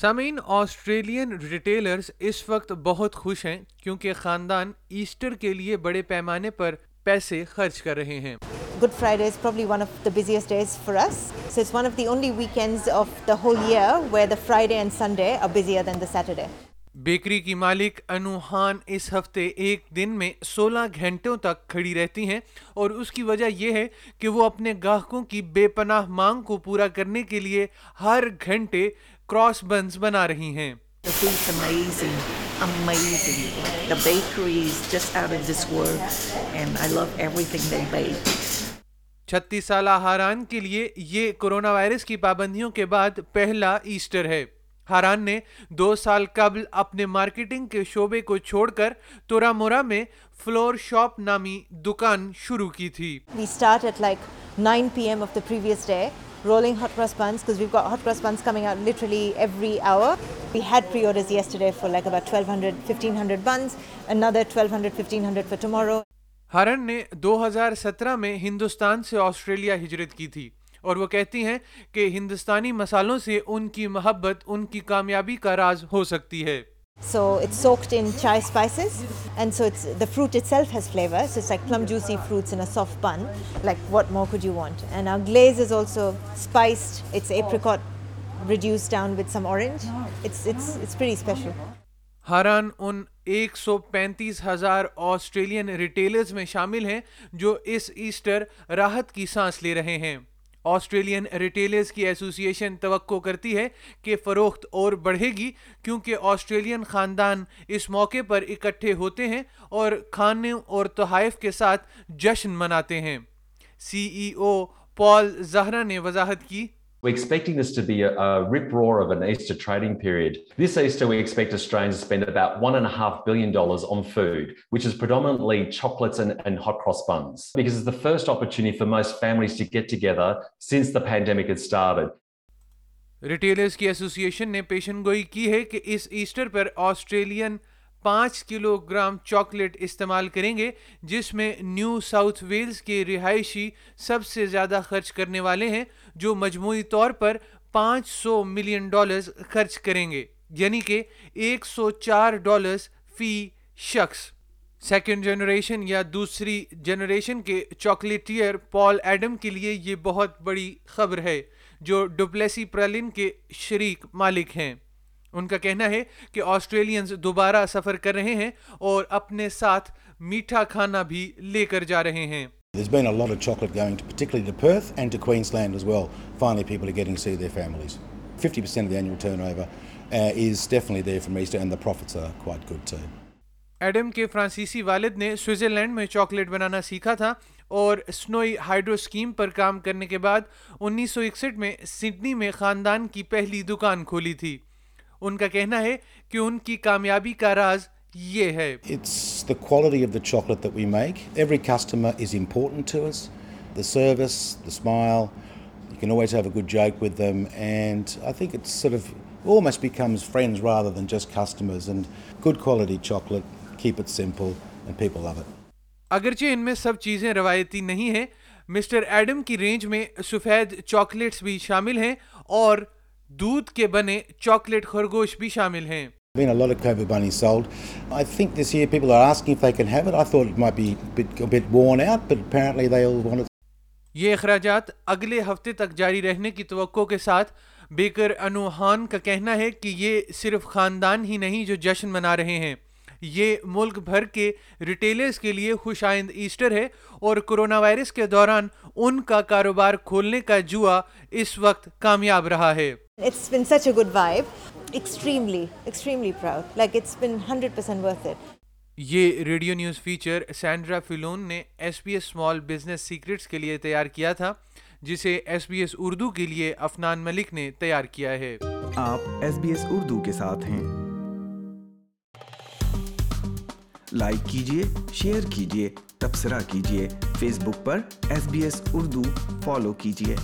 سامعین Australian retailers اس وقت بہت خوش ہیں کیونکہ خاندان ایسٹر کے لیے بڑے پیمانے پر پیسے خرچ کر رہے ہیں Good Friday is probably one of the busiest days for us. So it's one of the only weekends of the whole year where the Friday and Sunday are busier than the Saturday. Bakery کی مالک انوہان اس ہفتے ایک دن میں سولہ گھنٹوں تک کھڑی رہتی ہیں اور اس کی وجہ یہ ہے کہ وہ اپنے گاہکوں کی بے پناہ مانگ کو پورا کرنے کے لیے ہر گھنٹے کراس بنز بنا رہی ہیں The food's amazing, amazing. The bakery is just out of this world, and I love everything they bake. چھتیس سالہ ہاران کے لیے یہ کرونا وائرس کی پابندیوں کے بعد پہلا ایسٹر ہے ہاران نے دو سال قبل اپنے مارکیٹنگ کے شعبے کو چھوڑ کر تورا مورا میں فلور شاپ نامی دکان شروع کی تھی We start at like 9 p.m. of the previous day, rolling hot cross buns because we've got hot cross buns coming out literally every hour. We had pre-orders yesterday for like about 1200, 1500 buns, another 1200, 1500 for tomorrow. ہارن نے دو ہزار سترہ میں ہندوستان سے Australia ہجرت کی تھی اور وہ کہتی ہیں کہ ہندوستانی مسالوں سے ان کی محبت ان کی کامیابی کا راز ہو سکتی ہے So it's soaked in chai spices, and so it's the fruit itself has flavor. So it's like plum juicy fruits in a soft bun. Like what more could you want? And our glaze is also spiced. It's apricot reduced down with some orange. It's it's it's pretty special. ہاران ان ایک سو پینتیس ہزار Australian retailers میں شامل ہیں جو اس Easter راحت کی سانس لے رہے ہیں آسٹریلین ریٹیلرز کی ایسوسی ایشن توقع کرتی ہے کہ فروخت اور بڑھے گی کیونکہ آسٹریلین خاندان اس موقع پر اکٹھے ہوتے ہیں اور کھانے اور تحائف کے ساتھ جشن مناتے ہیں۔ سی ای او پال زہرا نے وضاحت کی We're expecting this to be a, a rip roar of an Easter trading period. This Easter, we expect Australians to spend about $1.5 billion on food, which is predominantly chocolates and, and hot cross buns, because it's the first opportunity for most families to get together since the pandemic had started. Retailers کی ایسوسی ایشن نے پیشن گوئی کی ہے کہ اس Easter پر Australian پانچ کلو گرام چاکلیٹ استعمال کریں گے، جس میں نیو ساؤتھ ویلز کے رہائشی سب سے زیادہ خرچ کرنے والے ہیں، جو مجموعی طور پر پانچ سو ملین ڈالرز خرچ کریں گے یعنی کہ ایک سو چار ڈالرز فی شخص۔ سیکنڈ جنریشن یا دوسری جنریشن کے چاکلیٹیئر پال ایڈم کے لیے یہ بہت بڑی خبر ہے، جو ڈپلیسی پرلن کے شریک مالک ہیں۔ ان کا کہنا ہے کہ آسٹریلینز دوبارہ سفر کر رہے ہیں اور اپنے ساتھ میٹھا کھانا بھی لے کر جا رہے ہیں There's been a lot of chocolate going to, particularly to Perth and to Queensland as well. Finally, people are getting to see their families. 50% of the annual turnover uh, is definitely there from Easter, and the profits are quite good too. Adam کے فرانسیسی والد نے Switzerland میں chocolate بنانا سیکھا تھا اور سنوئی hydro scheme پر کام کرنے کے بعد انیس سو اکسٹھ میں سڈنی میں خاندان کی پہلی دکان کھولی تھی ان کا کہنا ہے کہ ان کی کامیابی کا راز یہ ہے۔ اگرچہ ان میں سب چیزیں روایتی نہیں ہیں مسٹر ایڈم کی رینج میں سفید چاکلیٹس بھی شامل ہیں اور دودھ کے بنے چاکلیٹ خرگوش بھی شامل ہیں Been a lot of COVID bunnies sold. I think this year people are asking if they can have it. I thought it might be a bit, a bit worn out, but apparently they all want it. یہ اخراجات اگلے ہفتے تک جاری رہنے کی توقع کے ساتھ بیکر انوہان کا کہنا ہے کہ یہ صرف خاندان ہی نہیں جو جشن منا رہے ہیں یہ ملک بھر کے ریٹیلرز کے لیے خوش آئند ایسٹر ہے اور کرونا وائرس کے دوران ان کا کاروبار کھولنے کا جوا اس وقت کامیاب رہا ہے It's been such a good vibe. Extremely, extremely proud. Like it's been 100% worth it. یہ radio news feature Sandra Fallon نے S B S small business secrets کے لیے تیار کیا تھا جسے ایس بی ایس اردو کے لیے افنان ملک نے تیار کیا ہے آپ ایس بی ایس اردو کے ساتھ ہیں لائک کیجیے شیئر کیجیے تبصرہ کیجیے فیس بک پر S B S Urdu follow کیجیے